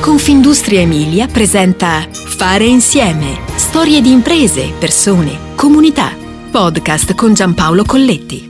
Confindustria Emilia presenta Fare insieme. Storie di imprese, persone, comunità. Podcast con Giampaolo Colletti.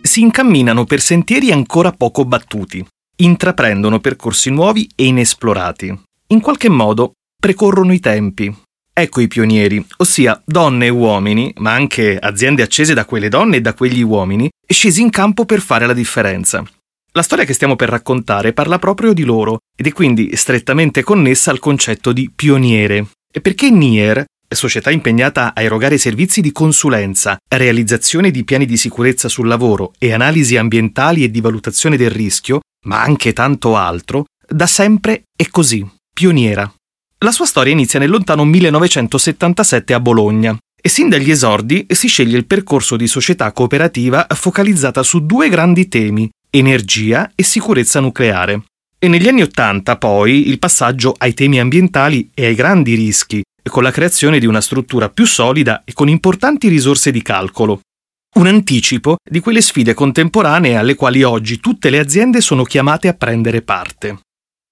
Si incamminano per sentieri ancora poco battuti, intraprendono percorsi nuovi e inesplorati. In qualche modo precorrono i tempi. Ecco i pionieri, ossia donne e uomini, ma anche aziende accese da quelle donne e da quegli uomini, scesi in campo per fare la differenza. La storia che stiamo per raccontare parla proprio di loro ed è quindi strettamente connessa al concetto di pioniere. E perché NIER, società impegnata a erogare servizi di consulenza, realizzazione di piani di sicurezza sul lavoro e analisi ambientali e di valutazione del rischio, ma anche tanto altro, da sempre è così, pioniera. La sua storia inizia nel lontano 1977 a Bologna e sin dagli esordi si sceglie il percorso di società cooperativa focalizzata su due grandi temi, energia e sicurezza nucleare. E negli anni Ottanta poi il passaggio ai temi ambientali e ai grandi rischi, con la creazione di una struttura più solida e con importanti risorse di calcolo. Un anticipo di quelle sfide contemporanee alle quali oggi tutte le aziende sono chiamate a prendere parte.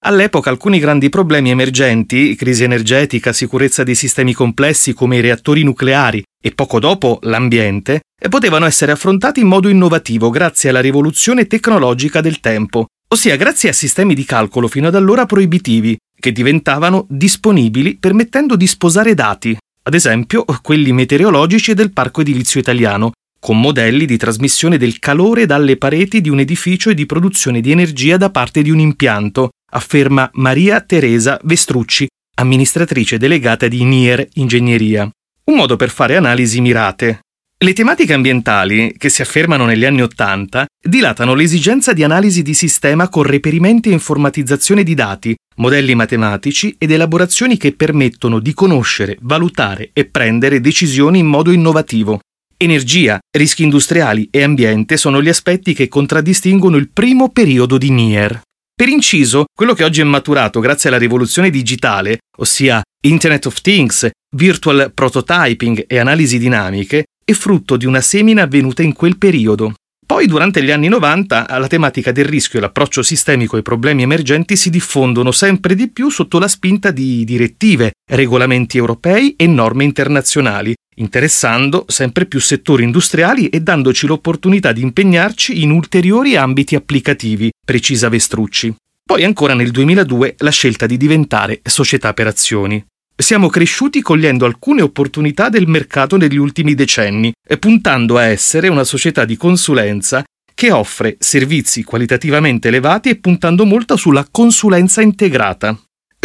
All'epoca alcuni grandi problemi emergenti, crisi energetica, sicurezza dei sistemi complessi come i reattori nucleari e poco dopo l'ambiente, potevano essere affrontati in modo innovativo grazie alla rivoluzione tecnologica del tempo, ossia grazie a sistemi di calcolo fino ad allora proibitivi, che diventavano disponibili permettendo di sposare dati, ad esempio quelli meteorologici del parco edilizio italiano, con modelli di trasmissione del calore dalle pareti di un edificio e di produzione di energia da parte di un impianto, afferma Maria Teresa Vestrucci, amministratrice delegata di NIER Ingegneria. Un modo per fare analisi mirate. Le tematiche ambientali, che si affermano negli anni Ottanta, dilatano l'esigenza di analisi di sistema con reperimenti e informatizzazione di dati, modelli matematici ed elaborazioni che permettono di conoscere, valutare e prendere decisioni in modo innovativo. Energia, rischi industriali e ambiente sono gli aspetti che contraddistinguono il primo periodo di NIER. Per inciso, quello che oggi è maturato grazie alla rivoluzione digitale, ossia Internet of Things, virtual prototyping e analisi dinamiche, è frutto di una semina avvenuta in quel periodo. Poi, durante gli anni 90, la tematica del rischio e l'approccio sistemico ai problemi emergenti si diffondono sempre di più sotto la spinta di direttive, regolamenti europei e norme internazionali, interessando sempre più settori industriali e dandoci l'opportunità di impegnarci in ulteriori ambiti applicativi, precisa Vestrucci. Poi ancora nel 2002 la scelta di diventare società per azioni. Siamo cresciuti cogliendo alcune opportunità del mercato negli ultimi decenni e puntando a essere una società di consulenza che offre servizi qualitativamente elevati e puntando molto sulla consulenza integrata.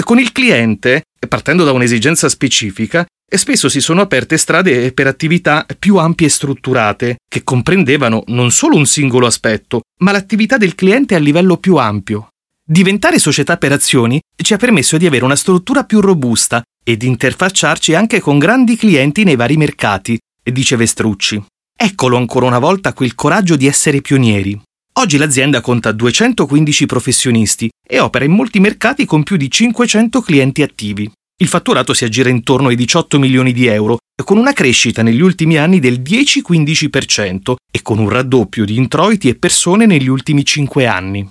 Con il cliente, partendo da un'esigenza specifica, spesso si sono aperte strade per attività più ampie e strutturate, che comprendevano non solo un singolo aspetto, ma l'attività del cliente a livello più ampio. Diventare società per azioni ci ha permesso di avere una struttura più robusta e di interfacciarci anche con grandi clienti nei vari mercati, dice Vestrucci. Eccolo ancora una volta quel coraggio di essere pionieri. Oggi l'azienda conta 215 professionisti e opera in molti mercati con più di 500 clienti attivi. Il fatturato si aggira intorno ai 18 milioni di euro, con una crescita negli ultimi anni del 10-15% e con un raddoppio di introiti e persone negli ultimi 5 anni.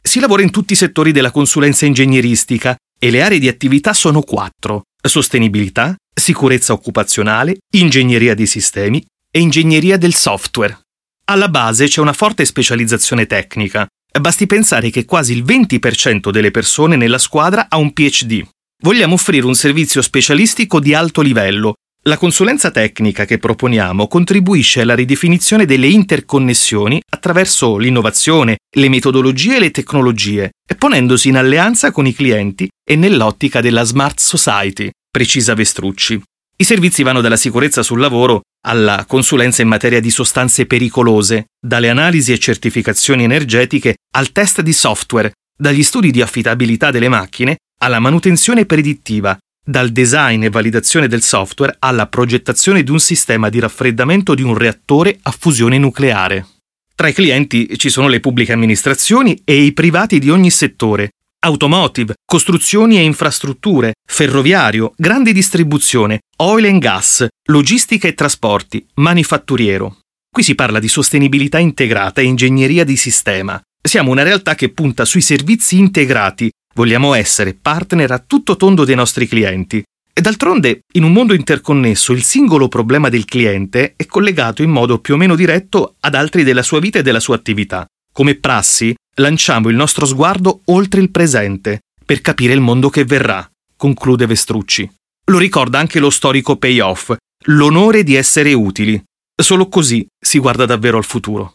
Si lavora in tutti i settori della consulenza ingegneristica e le aree di attività sono quattro: sostenibilità, sicurezza occupazionale, ingegneria dei sistemi e ingegneria del software. Alla base c'è una forte specializzazione tecnica. Basti pensare che quasi il 20% delle persone nella squadra ha un PhD. Vogliamo offrire un servizio specialistico di alto livello. La consulenza tecnica che proponiamo contribuisce alla ridefinizione delle interconnessioni attraverso l'innovazione, le metodologie e le tecnologie, ponendosi in alleanza con i clienti e nell'ottica della Smart Society, precisa Vestrucci. I servizi vanno dalla sicurezza sul lavoro alla consulenza in materia di sostanze pericolose, dalle analisi e certificazioni energetiche al test di software, dagli studi di affidabilità delle macchine alla manutenzione predittiva, dal design e validazione del software alla progettazione di un sistema di raffreddamento di un reattore a fusione nucleare. Tra i clienti ci sono le pubbliche amministrazioni e i privati di ogni settore, automotive, costruzioni e infrastrutture, ferroviario, grande distribuzione, oil and gas, logistica e trasporti, manifatturiero. Qui si parla di sostenibilità integrata e ingegneria di sistema. Siamo una realtà che punta sui servizi integrati Vogliamo essere partner a tutto tondo dei nostri clienti. E d'altronde, in un mondo interconnesso, il singolo problema del cliente è collegato in modo più o meno diretto ad altri della sua vita e della sua attività. Come prassi, lanciamo il nostro sguardo oltre il presente, per capire il mondo che verrà, conclude Vestrucci. Lo ricorda anche lo storico payoff, l'onore di essere utili. Solo così si guarda davvero al futuro.